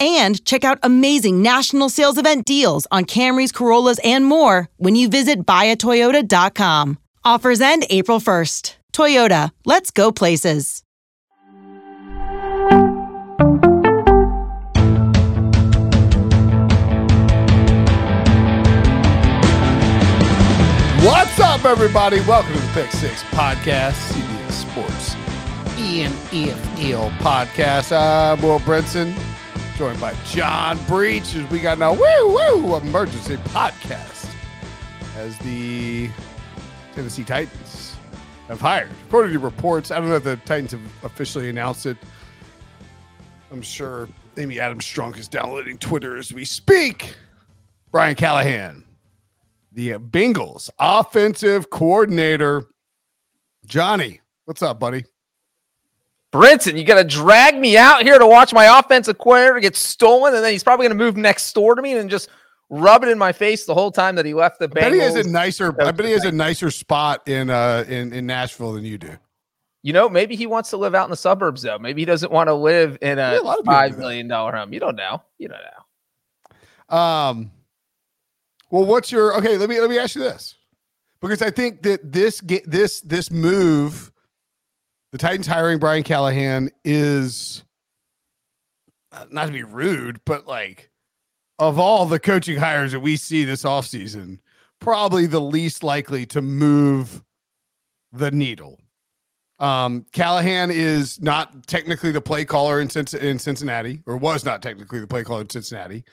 and check out amazing national sales event deals on Camrys, Corollas, and more when you visit buyatoyota.com. Offers end April 1st. Toyota, let's go places. What's up, everybody? Welcome to the Pick Six Podcast, CBS Sports ENFL Podcast. I'm Will Brinson, joined by John Breech, as we got now woo woo emergency podcast as the Tennessee Titans have hired. According to reports, I don't know if the Titans have officially announced it. I'm sure Amy Adams Strunk is downloading Twitter as we speak. Brian Callahan, the Bengals offensive coordinator. Johnny, what's up, buddy? Brinson, you got to drag me out here to watch my offensive coordinator get stolen, and then he's probably going to move next door to me and just rub it in my face the whole time that he left the I bet he has a nicer. I bet he has a nicer spot in uh in in Nashville than you do. You know, maybe he wants to live out in the suburbs, though. Maybe he doesn't want to live in Yeah, a a people do five million dollar home. You don't know. You don't know. Um, well, what's your okay? Let me let me ask you this, because I think that this get this this move, the Titans hiring Brian Callahan is uh, not to be rude, but like of all the coaching hires that we see this offseason, probably the least likely to move the needle. Um, Callahan is not technically the play caller in, in Cincinnati, or was not technically the play caller in Cincinnati.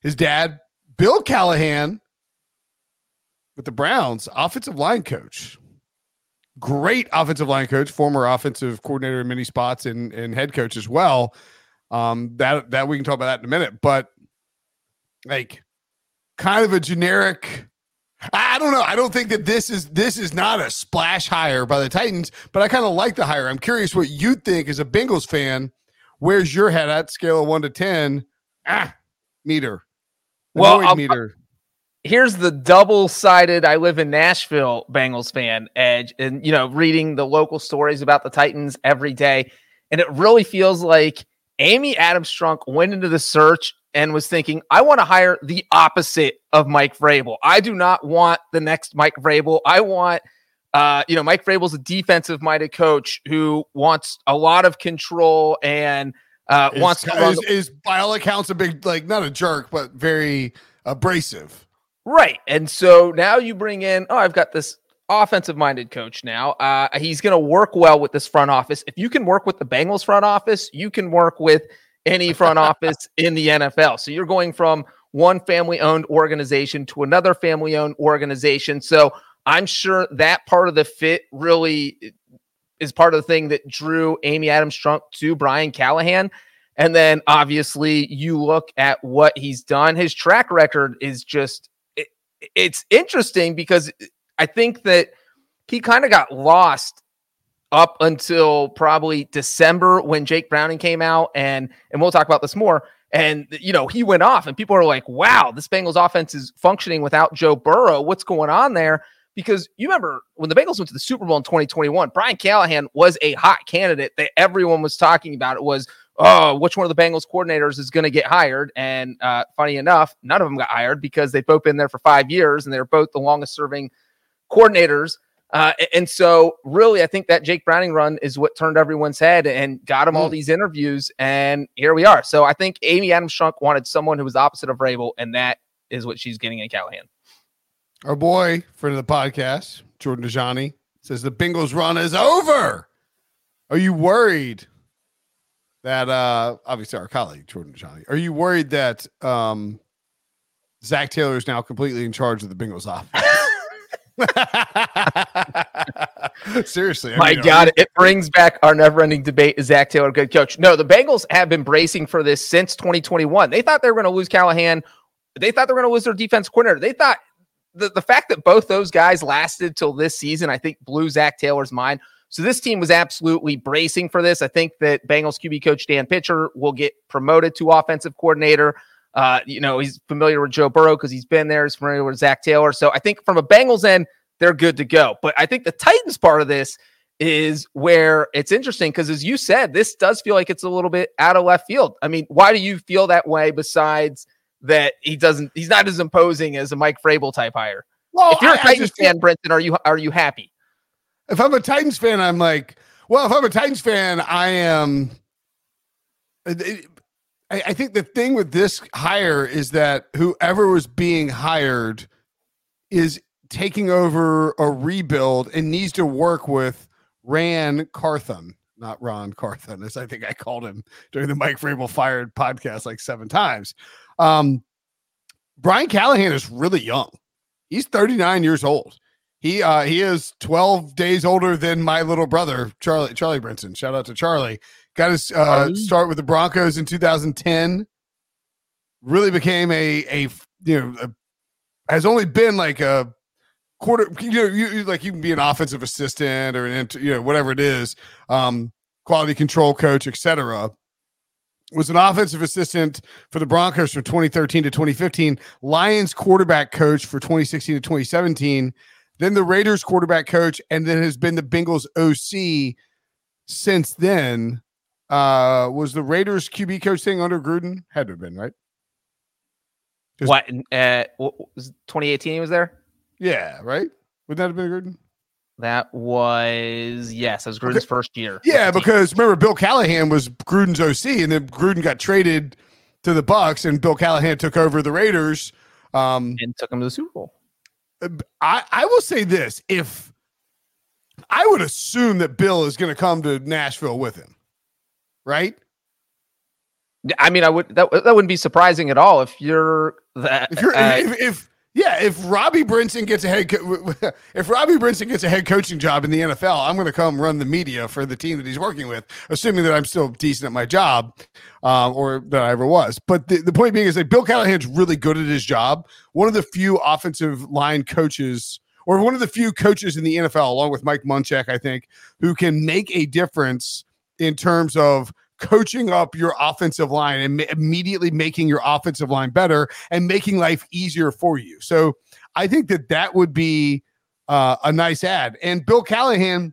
His dad, Bill Callahan, with the Browns, offensive line coach. Great offensive line coach, former offensive coordinator in many spots and, and head coach as well. Um, that that we can talk about that in a minute, but like kind of a generic. I don't know. I don't think that this is this is not a splash hire by the Titans, but I kind of like the hire. I'm curious what you think as a Bengals fan. Where's your head at scale of one to ten? Ah, meter. Well, I'll- meter. Here's the double-sided I live in Nashville Bengals fan edge and you know, reading the local stories about the Titans every day. And it really feels like Amy Adams Strunk went into the search and was thinking, I want to hire the opposite of Mike Vrabel. I do not want the next Mike Vrabel. I want uh, you know, Mike Vrabel's a defensive minded coach who wants a lot of control and uh, is, wants to is, is by all accounts a big like not a jerk but very abrasive Right. And so now you bring in, oh, I've got this offensive minded coach now. Uh, he's going to work well with this front office. If you can work with the Bengals front office, you can work with any front office in the NFL. So you're going from one family owned organization to another family owned organization. So I'm sure that part of the fit really is part of the thing that drew Amy Adams Strunk to Brian Callahan. And then obviously you look at what he's done. His track record is just it's interesting because I think that he kind of got lost up until probably December when Jake Browning came out, and and we'll talk about this more. And you know, he went off, and people are like, "Wow, this Bengals offense is functioning without Joe Burrow. What's going on there?" Because you remember when the Bengals went to the Super Bowl in 2021, Brian Callahan was a hot candidate that everyone was talking about. It was, oh, which one of the Bengals coordinators is going to get hired? And uh, funny enough, none of them got hired because they've both been there for five years and they're both the longest serving coordinators. Uh, and so, really, I think that Jake Browning run is what turned everyone's head and got him mm. all these interviews. And here we are. So, I think Amy Adams Strunk wanted someone who was opposite of Vrabel, and that is what she's getting in Callahan. Our boy, friend of the podcast, Jordan Dajani, says the Bengals run is over. Are you worried that, uh, obviously, our colleague, Jordan Dajani, are you worried that um, Zac Taylor is now completely in charge of the Bengals offense? Seriously. I My mean, God, it brings back our never ending debate is Zac Taylor good coach? No, the Bengals have been bracing for this since 2021. They thought they were going to lose Callahan. They thought they were going to lose their defense coordinator. They thought the, the fact that both those guys lasted till this season, I think blew Zac Taylor's mind. So this team was absolutely bracing for this. I think that Bengals QB coach Dan Pitcher will get promoted to offensive coordinator. Uh, you know, he's familiar with Joe Burrow because he's been there. He's familiar with Zac Taylor. So I think from a Bengals end, they're good to go. But I think the Titans part of this is where it's interesting because, as you said, this does feel like it's a little bit out of left field. I mean, why do you feel that way besides that he doesn't, he's not as imposing as a Mike Vrabel type hire? Well, if you're a Titans fan, Brinson, are you are you happy? If I'm a Titans fan, I'm like, well, if I'm a Titans fan, I am. I, I think the thing with this hire is that whoever was being hired is taking over a rebuild and needs to work with Ran Carthon, not Ron Carthon, as I think I called him during the Mike Vrabel fired podcast like seven times. Um, Brian Callahan is really young. He's 39 years old. He uh he is 12 days older than my little brother, Charlie Charlie Brinson. Shout out to Charlie. Got his uh, start with the Broncos in 2010. Really became a a you know a, has only been like a quarter. You know, you, like you can be an offensive assistant or an you know whatever it is, um, quality control coach, etc. Was an offensive assistant for the Broncos from 2013 to 2015. Lions quarterback coach for 2016 to 2017. Then the Raiders quarterback coach, and then has been the Bengals OC since then. Uh, was the Raiders QB coach thing under Gruden? Had to have been right. Just, what? Uh, was 2018? He was there. Yeah, right. Wouldn't that have been Gruden? That was yes, that was Gruden's okay. first year. Yeah, because remember Bill Callahan was Gruden's OC, and then Gruden got traded to the Bucs, and Bill Callahan took over the Raiders um, and took them to the Super Bowl. I I will say this: if I would assume that Bill is going to come to Nashville with him, right? I mean, I would that that wouldn't be surprising at all if you're that. If, you're, uh, if, if yeah, if Robbie Brinson gets a head, co- if Robbie Brinson gets a head coaching job in the NFL, I'm going to come run the media for the team that he's working with, assuming that I'm still decent at my job, um, or that I ever was. But the, the point being is that Bill Callahan's really good at his job. One of the few offensive line coaches, or one of the few coaches in the NFL, along with Mike Munchak, I think, who can make a difference in terms of coaching up your offensive line and immediately making your offensive line better and making life easier for you. So I think that that would be uh, a nice ad. And Bill Callahan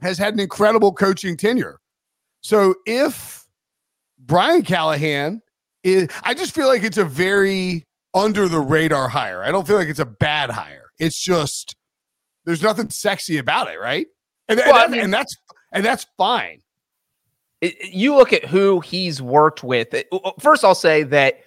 has had an incredible coaching tenure. So if Brian Callahan is, I just feel like it's a very under the radar hire. I don't feel like it's a bad hire. It's just there's nothing sexy about it, right? And, well, and, I mean, and that's and that's fine you look at who he's worked with. First, I'll say that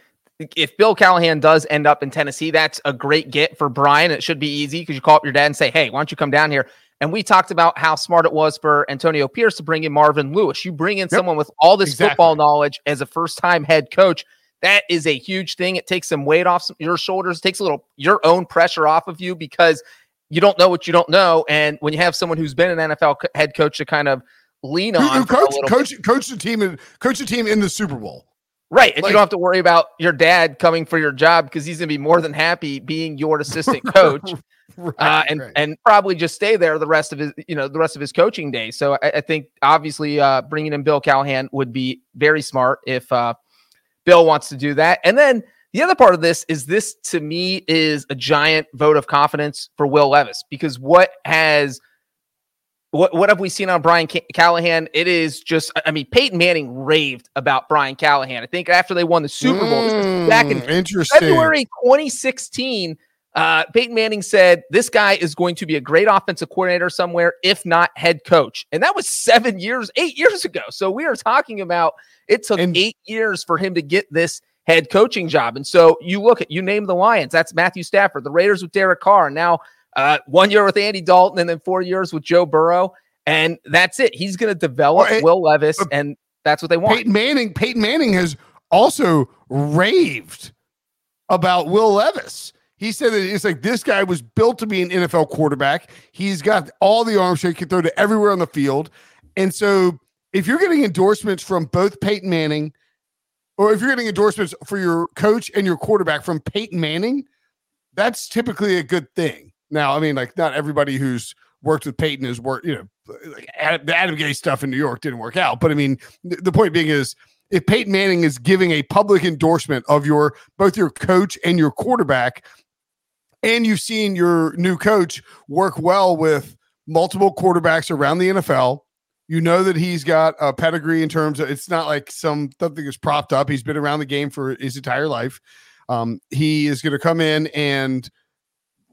if Bill Callahan does end up in Tennessee, that's a great get for Brian. It should be easy because you call up your dad and say, "Hey, why don't you come down here?" And we talked about how smart it was for Antonio Pierce to bring in Marvin Lewis. You bring in yep. someone with all this exactly. football knowledge as a first-time head coach. That is a huge thing. It takes some weight off your shoulders, it takes a little your own pressure off of you because you don't know what you don't know. And when you have someone who's been an NFL head coach to kind of lean on. Who, coach, coach, coach the team and coach the team in the Super Bowl. Right. And like, you don't have to worry about your dad coming for your job because he's going to be more than happy being your assistant coach. right, uh, and right. and probably just stay there the rest of his you know the rest of his coaching day. So I, I think obviously uh, bringing in Bill Callahan would be very smart if uh, Bill wants to do that. And then the other part of this is this to me is a giant vote of confidence for Will Levis because what has what what have we seen on Brian Callahan? It is just I mean Peyton Manning raved about Brian Callahan. I think after they won the Super Bowl, mm, back in February 2016, uh, Peyton Manning said this guy is going to be a great offensive coordinator somewhere, if not head coach, and that was seven years, eight years ago. So we are talking about it took and, eight years for him to get this head coaching job. And so you look at you name the Lions, that's Matthew Stafford, the Raiders with Derek Carr, now uh, one year with Andy Dalton, and then four years with Joe Burrow, and that's it. He's going to develop well, Will Levis, uh, and that's what they want. Peyton Manning, Peyton Manning has also raved about Will Levis. He said that it's like this guy was built to be an NFL quarterback. He's got all the arm strength, he can throw to everywhere on the field. And so if you're getting endorsements from both Peyton Manning or if you're getting endorsements for your coach and your quarterback from Peyton Manning, that's typically a good thing. Now, I mean, like not everybody who's worked with Peyton has worked, you know, like the Adam Gase stuff in New York didn't work out. But I mean, the point being is if Peyton Manning is giving a public endorsement of your both your coach and your quarterback, and you've seen your new coach work well with multiple quarterbacks around the NFL, you know that he's got a pedigree in terms of it's not like some something is propped up. He's been around the game for his entire life. Um, he is going to come in and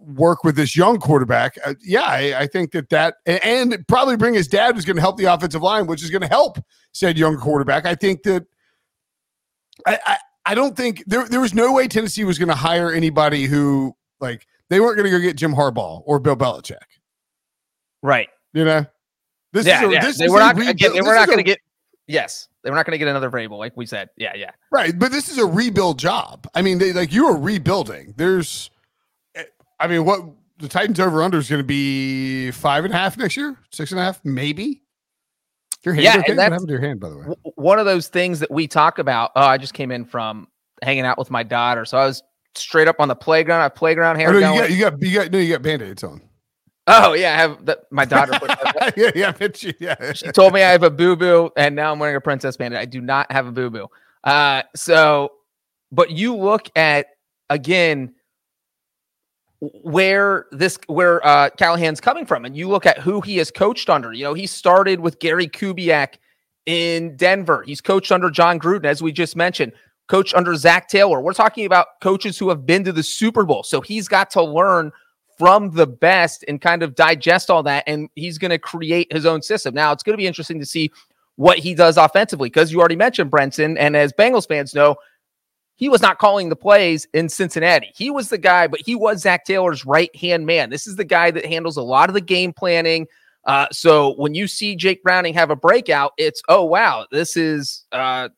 work with this young quarterback. Uh, yeah, I, I, think that that and, probably bring his dad who's going to help the offensive line, which is going to help said young quarterback. I think that I, I, I don't think there there was no way Tennessee was going to hire anybody who like they weren't going to go get Jim Harbaugh or Bill Belichick. Right. You know. This yeah, is a, yeah. This they were not again, they were not going to get yes, they were not going to get another Vrabel, like we said. Yeah, yeah. Right, but this is a rebuild job. I mean, they like you are rebuilding. There's, I mean, what the Titans over under is going to be five and a half next year, six and a half, maybe. Your hand, yeah, okay? that's, what happened to your hand, by the way? One of those things that we talk about. Oh, I just came in from hanging out with my daughter, so I was straight up on the playground. I have playground hair. Oh, no, you got, you got, you got, no, you got band aids on. Oh yeah, I have the, my daughter. Put, yeah, yeah, she, yeah. She told me I have a boo boo, and now I'm wearing a princess band. I do not have a boo boo. Uh, so, but you look at again where this where uh, Callahan's coming from, and you look at who he has coached under. You know, he started with Gary Kubiak in Denver. He's coached under Jon Gruden, as we just mentioned. Coached under Zac Taylor. We're talking about coaches who have been to the Super Bowl, so he's got to learn from the best and kind of digest all that. And he's going to create his own system. Now, it's going to be interesting to see what he does offensively because you already mentioned Brinson. And as Bengals fans know, he was not calling the plays in Cincinnati. He was the guy, but he was Zac Taylor's right hand man. This is the guy that handles a lot of the game planning. Uh, so when you see Jake Browning have a breakout, it's oh wow, this is uh,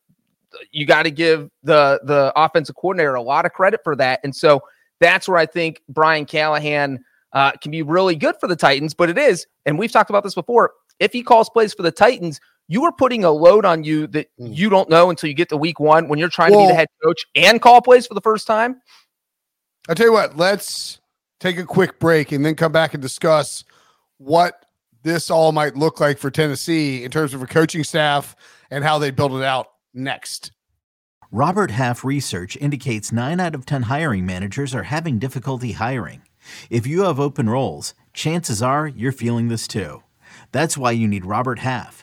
you got to give the the offensive coordinator a lot of credit for that. And so that's where I think Brian Callahan uh, can be really good for the Titans. But it is, and we've talked about this before. If he calls plays for the Titans, you are putting a load on you that mm. you don't know until you get to week one when you're trying well, to be the head coach and call plays for the first time. I'll tell you what, let's take a quick break and then come back and discuss what this all might look like for Tennessee in terms of a coaching staff and how they build it out next. Robert Half research indicates 9 out of 10 hiring managers are having difficulty hiring. If you have open roles, chances are you're feeling this too. That's why you need Robert Half.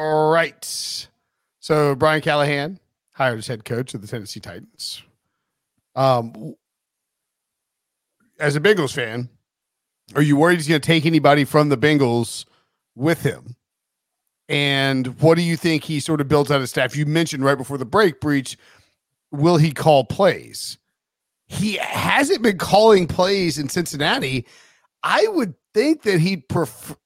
All right. So Brian Callahan hired as head coach of the Tennessee Titans. Um, as a Bengals fan, are you worried he's going to take anybody from the Bengals with him? And what do you think he sort of builds out his staff? You mentioned right before the break, Breech. will he call plays? He hasn't been calling plays in Cincinnati. I would think that he'd prefer.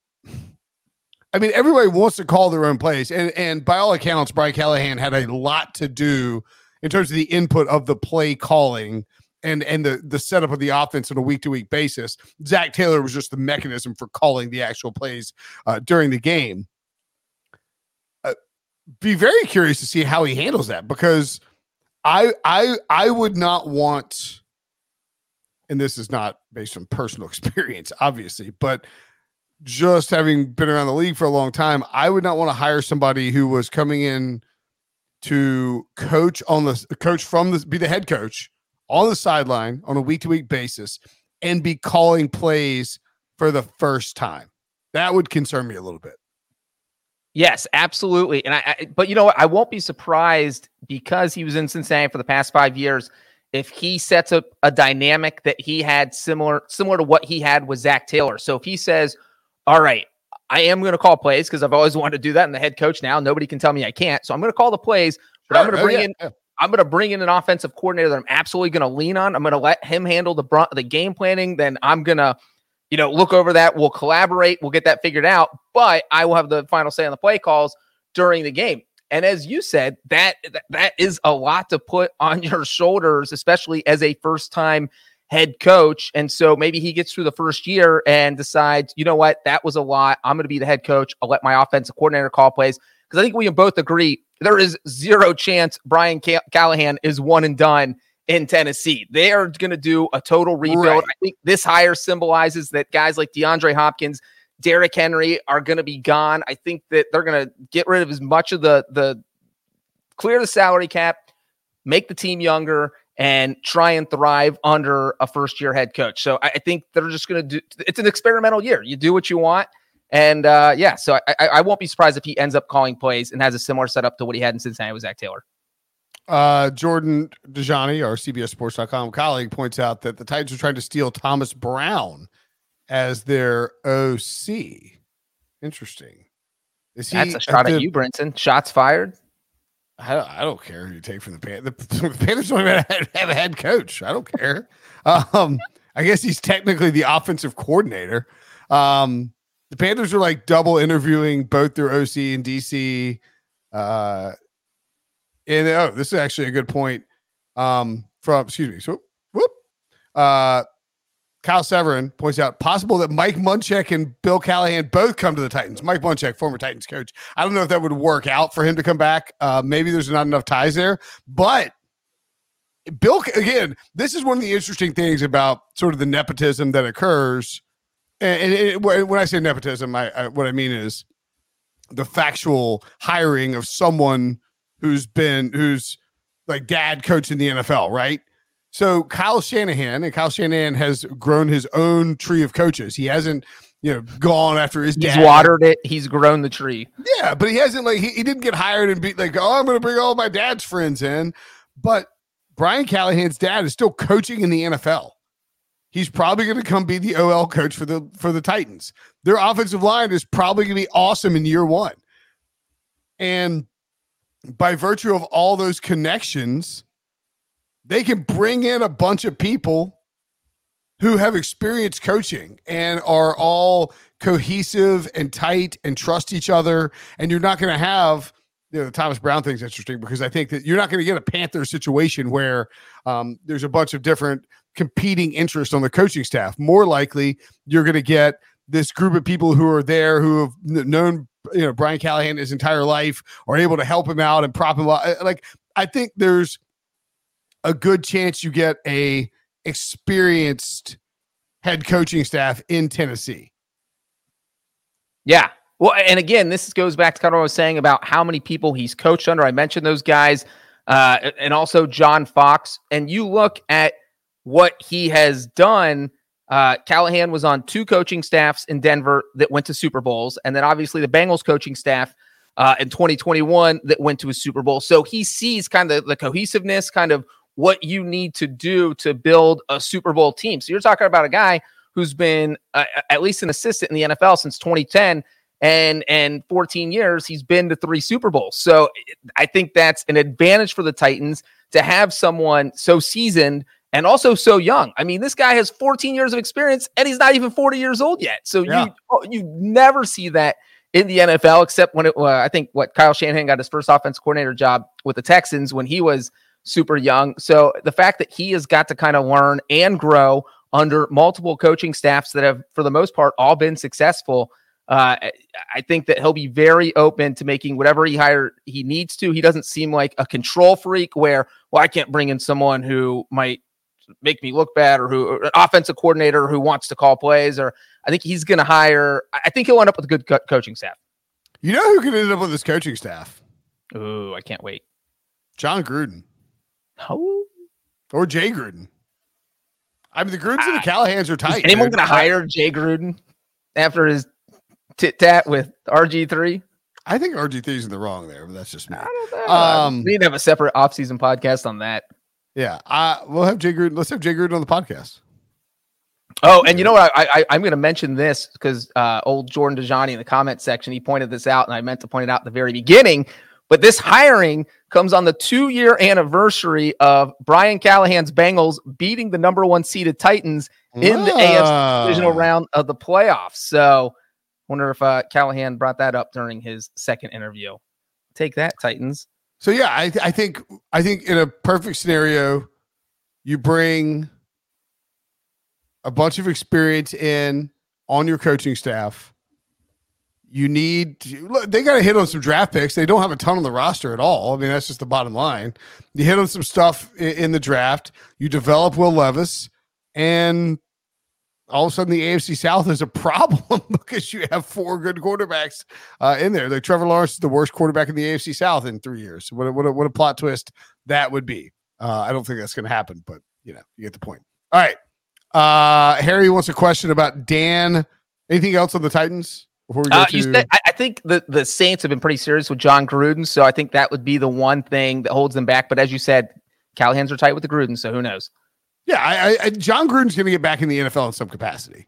I mean, everybody wants to call their own plays, and and by all accounts, Brian Callahan had a lot to do in terms of the input of the play calling and and the the setup of the offense on a week to week basis. Zac Taylor was just the mechanism for calling the actual plays uh, during the game. Uh, be very curious to see how he handles that because I I I would not want, and this is not based on personal experience, obviously, but just having been around the league for a long time, I would not want to hire somebody who was coming in to coach on the coach from the be the head coach on the sideline on a week to week basis and be calling plays for the first time. That would concern me a little bit. Yes, absolutely. And I, I but you know what? I won't be surprised because he was in Cincinnati for the past five years if he sets up a dynamic that he had similar similar to what he had with Zac Taylor. So if he says, all right, I am going to call plays because I've always wanted to do that. And the head coach now, nobody can tell me I can't. So I'm going to call the plays, but I'm going to Oh, bring yeah, in. yeah. I'm going to bring in an offensive coordinator that I'm absolutely going to lean on. I'm going to let him handle the brunt, the game planning. Then I'm going to, you know, look over that. We'll collaborate. We'll get that figured out. But I will have the final say on the play calls during the game. And as you said, that that, that is a lot to put on your shoulders, especially as a first time head coach. And so maybe he gets through the first year and decides, you know what, that was a lot. I'm going to be the head coach. I'll let my offensive coordinator call plays. Because I think we can both agree there is zero chance Brian Callahan is one and done in Tennessee. They are going to do a total rebuild. Right. I think this hire symbolizes that guys like DeAndre Hopkins, Derrick Henry are going to be gone. I think that they're going to get rid of as much of the the clear the salary cap, make the team younger, and try and thrive under a first year head coach. So I, I think they're just going to do. It's an experimental year. You do what you want. And uh, yeah, so I, I, won't be surprised if he ends up calling plays and has a similar setup to what he had in Cincinnati with Zac Taylor. Uh, Jordan Dajani, our CBSSports.com colleague, points out that the Titans are trying to steal Thomas Brown as their OC. Interesting. Is he That's a shot the- at you, Brinson. Shots fired. I don't, I don't care who you take from the Panthers. The, the Panthers don't even have, have a head coach. I don't care. Um, I guess he's technically the offensive coordinator. Um, the Panthers are like double interviewing both their OC and DC. Uh, and oh, this is actually a good point. Um, from excuse me, so whoop. Uh, Kyle Severin points out possible that Mike Munchak and Bill Callahan both come to the Titans. Mike Munchak, former Titans coach. I don't know if that would work out for him to come back. Uh, maybe there's not enough ties there, but Bill, again, this is one of the interesting things about sort of the nepotism that occurs. And, it- when I say nepotism, I, I what I mean is the factual hiring of someone who's been who's like dad coach in the NFL, right? So Kyle Shanahan and Kyle Shanahan has grown his own tree of coaches. He hasn't, you know, gone after his dad. He's dad. watered it. He's grown the tree. Yeah, but he hasn't like he, he didn't get hired and be like, oh, I'm going to bring all my dad's friends in. But Brian Callahan's dad is still coaching in the NFL. He's probably going to come be the OL coach for the for the Titans. Their offensive line is probably going to be awesome in year one. And by virtue of all those connections, they can bring in a bunch of people who have experienced coaching and are all cohesive and tight and trust each other. And you're not going to have, you know, the Thomas Brown thing's interesting because I think that you're not going to get a Panther situation where um, there's a bunch of different competing interests on the coaching staff. More likely, you're going to get this group of people who are there who have known you know Brian Callahan his entire life are able to help him out and prop him up. Like I think there's a good chance you get a experienced head coaching staff in Tennessee. Yeah. Well, and again, this goes back to kind of what I was saying about how many people he's coached under. I mentioned those guys, uh, and also John Fox. And you look at what he has done. Uh, Callahan was on two coaching staffs in Denver that went to Super Bowls, and then obviously the Bengals coaching staff uh, in 2021 that went to a Super Bowl. So he sees kind of the cohesiveness, kind of what you need to do to build a Super Bowl team. So you're talking about a guy who's been uh, at least an assistant in the NFL since 2010 and and 14 years he's been to three Super Bowls. So I think that's an advantage for the Titans to have someone so seasoned and also so young. I mean, this guy has 14 years of experience and he's not even 40 years old yet. So Yeah. you you never see that in the NFL except when it uh, I think what Kyle Shanahan got his first offense coordinator job with the Texans when he was super young. So the fact that he has got to kind of learn and grow under multiple coaching staffs that have, for the most part, all been successful. Uh, I- think that he'll be very open to making whatever he hire he needs to. He doesn't seem like a control freak where, well, I can't bring in someone who might make me look bad or who or an offensive coordinator who wants to call plays. Or I think he's going to hire. I I think he'll end up with a good co- coaching staff. You know who could end up with this coaching staff? Ooh, I can't wait. Jon Gruden Oh, or Jay Gruden. I mean, the Grudens and the Callahans are is tight. anyone going to hire Jay Gruden after his tit tat with RG three? I think RG3 is in the wrong there, but that's just me. I don't know. Um, we need to have a separate off-season podcast on that. Yeah, uh, we'll have Jay Gruden. Let's have Jay Gruden on the podcast. Oh, and you know what? I, I I'm going to mention this because uh, old Jordan Dajani in the comment section he pointed this out, and I meant to point it out at the very beginning. But this hiring comes on the two-year anniversary of Brian Callahan's Bengals beating the number one seeded Titans in the AFC divisional round of the playoffs. So, wonder if uh, Callahan brought that up during his second interview. Take that, Titans. So yeah, I, I think I think in a perfect scenario, you bring a bunch of experience in on your coaching staff. You need to, they got to hit on some draft picks. They don't have a ton on the roster at all. I mean, that's just the bottom line. You hit on some stuff in, in the draft. You develop Will Levis, and all of a sudden the AFC South is a problem because you have four good quarterbacks uh, in there. Like Trevor Lawrence is the worst quarterback in the AFC South in three years. What a, what a, what a plot twist that would be. Uh, I don't think that's going to happen, but you know, you get the point. All right. Uh, Harry wants a question about Dan. Anything else on the Titans before we go Uh, to? said, I, I think the, the Saints have been pretty serious with Jon Gruden, so I think that would be the one thing that holds them back. But as you said, Callahan's are tight with the Gruden, so who knows? yeah, I, I, I, Jon Gruden's going to get back in the NFL in some capacity.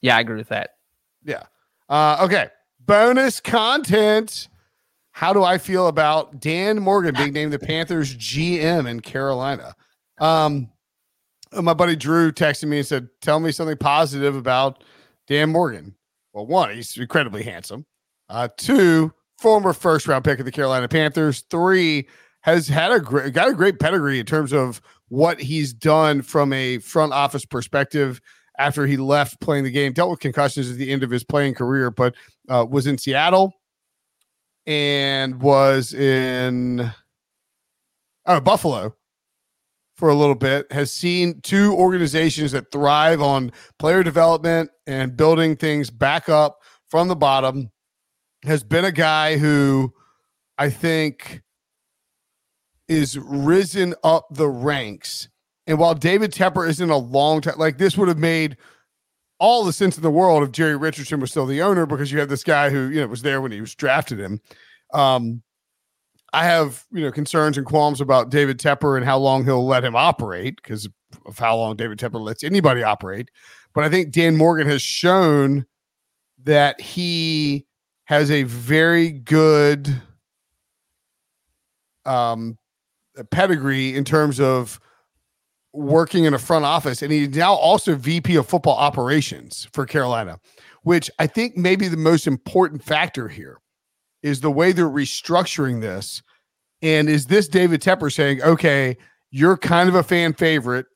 Yeah, I agree with that. Yeah. Uh, okay. Bonus content. How do I feel about Dan Morgan being named the Panthers GM in Carolina? Um, my buddy Drew texted me and said, "Tell me something positive about Dan Morgan." Well, one, he's incredibly handsome. Uh, two, former first round pick of the Carolina Panthers. Three, has had a great, got a great pedigree in terms of what he's done from a front office perspective after he left playing the game. Dealt with concussions at the end of his playing career, but uh, was in Seattle and was in oh, Buffalo for a little bit. Has seen two organizations that thrive on player development and building things back up from the bottom. Has been a guy who I think is risen up the ranks. And while David Tepper isn't a long time, like this would have made all the sense in the world if Jerry Richardson was still the owner because you have this guy who, you know, was there when he was drafted him. Um, I have, you know, concerns and qualms about David Tepper and how long he'll let him operate because of how long David Tepper lets anybody operate. But I think Dan Morgan has shown that he has a very good um pedigree in terms of working in a front office and he's now also VP of football operations for Carolina, which I think may be the most important factor here is the way they're restructuring this. And is this David Tepper saying, okay, you're kind of a fan favorite,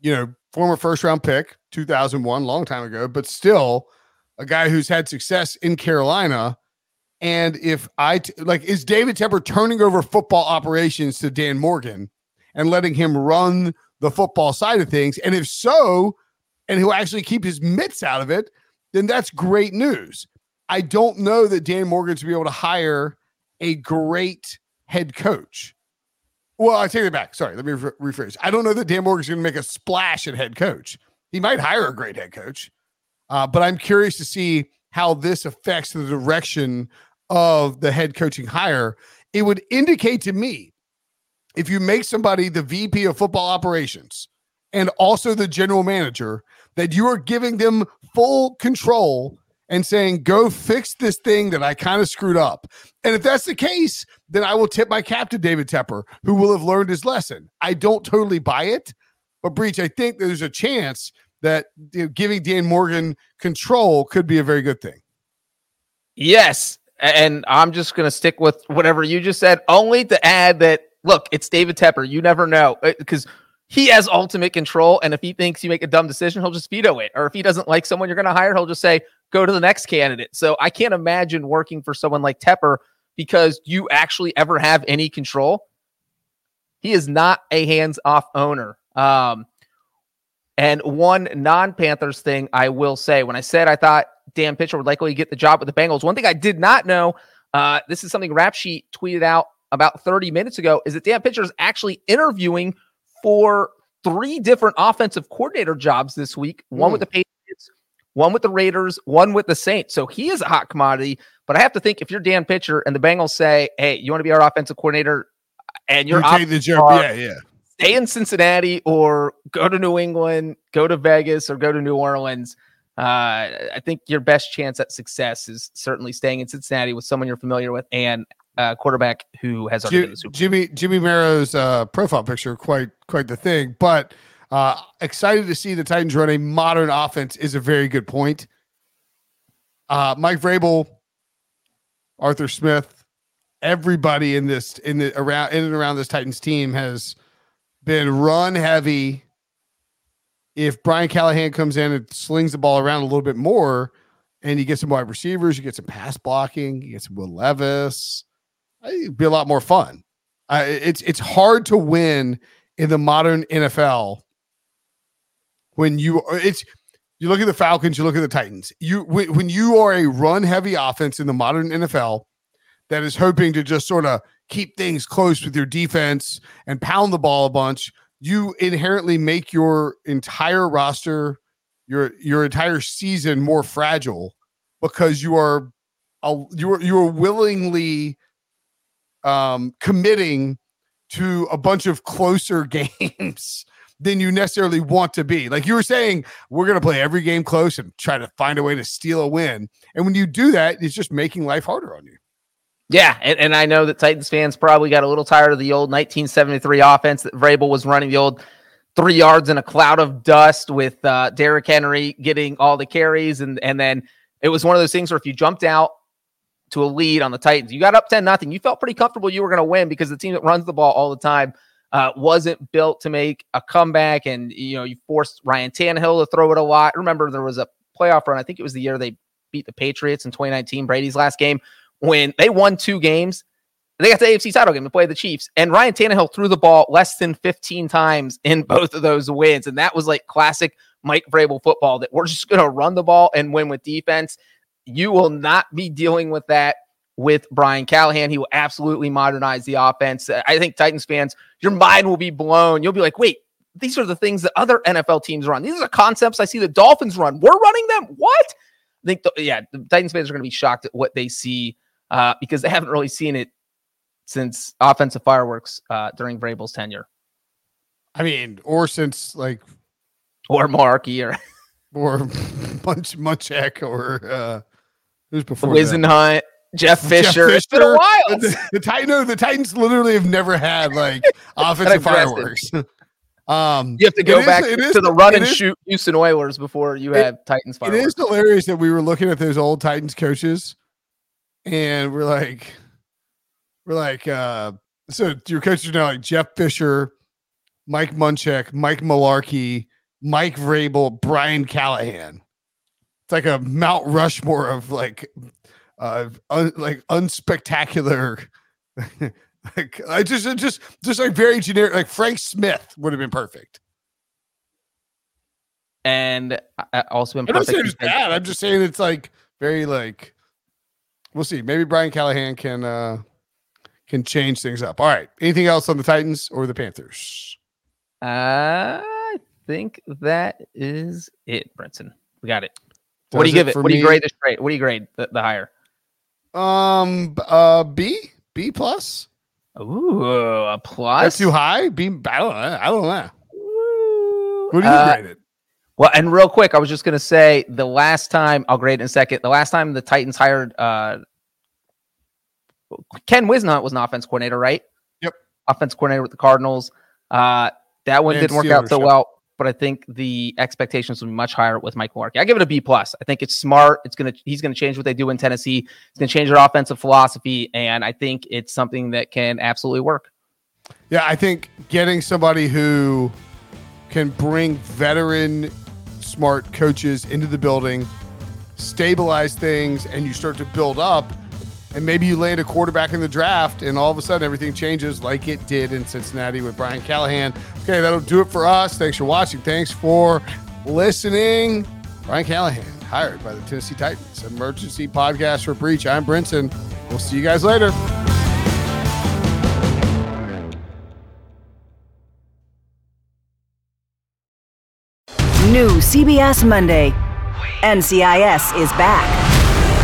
you know, former first round pick, 2001, long time ago, but still a guy who's had success in Carolina. And if I t- like, is David Tepper turning over football operations to Dan Morgan and letting him run the football side of things? And if so, and he'll actually keep his mitts out of it, then that's great news. I don't know that Dan Morgan's be able to hire a great head coach. Well, I take it back. Sorry, let me re- rephrase. I don't know that Dan Morgan's going to make a splash at head coach. He might hire a great head coach, uh, but I'm curious to see how this affects the direction of the head coaching hire. It would indicate to me if you make somebody the VP of football operations and also the general manager that you are giving them full control and saying, go fix this thing that I kind of screwed up. And if that's the case, then I will tip my cap to David Tepper, who will have learned his lesson. I don't totally buy it, but Breech, I think there's a chance that you know, giving Dan Morgan control could be a very good thing. Yes. And I'm just going to stick with whatever you just said, only to add that, look, it's David Tepper. You never know because uh, he has ultimate control. And if he thinks you make a dumb decision, he'll just veto it. Or if he doesn't like someone you're going to hire, he'll just say, go to the next candidate. So I can't imagine working for someone like Tepper because you actually ever have any control. He is not a hands off owner. Um, and one non Panthers thing I will say when I said I thought Dan Pitcher would likely get the job with the Bengals, one thing I did not know, uh, this is something Rap Sheet tweeted out about 30 minutes ago, is that Dan Pitcher is actually interviewing for three different offensive coordinator jobs this week one mm. with the Patriots, one with the Raiders, one with the Saints. So he is a hot commodity. But I have to think if you're Dan Pitcher and the Bengals say, hey, you want to be our offensive coordinator and you're you the job, yeah, yeah stay in Cincinnati or go to New England, go to Vegas or go to New Orleans. Uh, I think your best chance at success is certainly staying in Cincinnati with someone you're familiar with and a quarterback who has Jim, Jimmy Jimmy Marrow's uh, profile picture quite quite the thing, but uh, excited to see the Titans run a modern offense is a very good point. Uh, Mike Vrabel, Arthur Smith, everybody in this in the around in and around this Titans team has been run heavy. If Brian Callahan comes in and slings the ball around a little bit more, and you get some wide receivers, you get some pass blocking, you get some Will Levis, it'd be a lot more fun. Uh, it's it's hard to win in the modern NFL when you it's you look at the Falcons, you look at the Titans. You when you are a run heavy offense in the modern NFL that is hoping to just sort of keep things close with your defense and pound the ball a bunch, you inherently make your entire roster, your your entire season more fragile because you are you are you are willingly um, committing to a bunch of closer games than you necessarily want to be. Like you were saying, we're going to play every game close and try to find a way to steal a win. And when you do that, it's just making life harder on you. Yeah, and, and I know that Titans fans probably got a little tired of the old 1973 offense that Vrabel was running, the old three yards in a cloud of dust with uh, Derrick Henry getting all the carries, and and then it was one of those things where if you jumped out to a lead on the Titans, you got up 10 nothing, you felt pretty comfortable you were going to win because the team that runs the ball all the time uh, wasn't built to make a comeback, and you know you forced Ryan Tannehill to throw it a lot. Remember there was a playoff run, I think it was the year they beat the Patriots in 2019, Brady's last game when they won two games. They got the AFC title game to play the Chiefs, and Ryan Tannehill threw the ball less than 15 times in both of those wins. And that was like classic Mike Vrabel football that we're just going to run the ball and win with defense. You will not be dealing with that with Brian Callahan. He will absolutely modernize the offense. I think Titans fans, your mind will be blown. You'll be like, wait, these are the things that other NFL teams run. These are the concepts I see the Dolphins run. We're running them. What? I think, the, yeah, the Titans fans are going to be shocked at what they see uh, because they haven't really seen it since offensive fireworks uh, during Vrabel's tenure. I mean, or since like, or Markey or or Munch Munchak or uh, who's before Whisenhunt. Jeff Fisher. Jeff Fisher. It's been a while. The, the, the, no, the Titans literally have never had like offensive fireworks. Um, you have to go back is, to the run and is, shoot Houston Oilers before you it, have Titans fireworks. It is hilarious that we were looking at those old Titans coaches and we're like, we're like, uh, so your coaches are now like Jeff Fisher, Mike Munchak, Mike Mularkey, Mike Vrabel, Brian Callahan. It's like a Mount Rushmore of like, uh, un, like unspectacular. like I just, just, just like very generic. Like Frank Smith would have been perfect. And I- I also been I'm not saying it's bad. I'm just saying it's like very like. We'll see. Maybe Brian Callahan can uh can change things up. All right. Anything else on the Titans or the Panthers? I think that is it, Brinson. We got it. What do you give it? for What do you grade this grade? What do you grade the, the higher? Um. Uh. B. B plus. Ooh, a plus. That's too high. B. I don't know. I don't know. What do you Uh, grade it? Well, and real quick, I was just gonna say the last time I'll grade it in a second. The last time the Titans hired uh Ken Whisenhunt was an offense coordinator, right? Yep. Offense coordinator with the Cardinals. Uh that one And didn't work out so yep. well, but I think the expectations will be much higher with Mike Mularkey. I give it a B plus. I think it's smart. It's gonna he's gonna change what they do in Tennessee. It's gonna change their offensive philosophy, and I think it's something that can absolutely work. Yeah, I think getting somebody who can bring veteran, smart coaches into the building, stabilize things, and you start to build up. And maybe you land a quarterback in the draft, and all of a sudden everything changes like it did in Cincinnati with Brian Callahan. Okay, that'll do it for us. Thanks for watching. Thanks for listening. Brian Callahan, hired by the Tennessee Titans. Emergency podcast for Breech. I'm Brinson. We'll see you guys later. New CBS Monday. NCIS is back.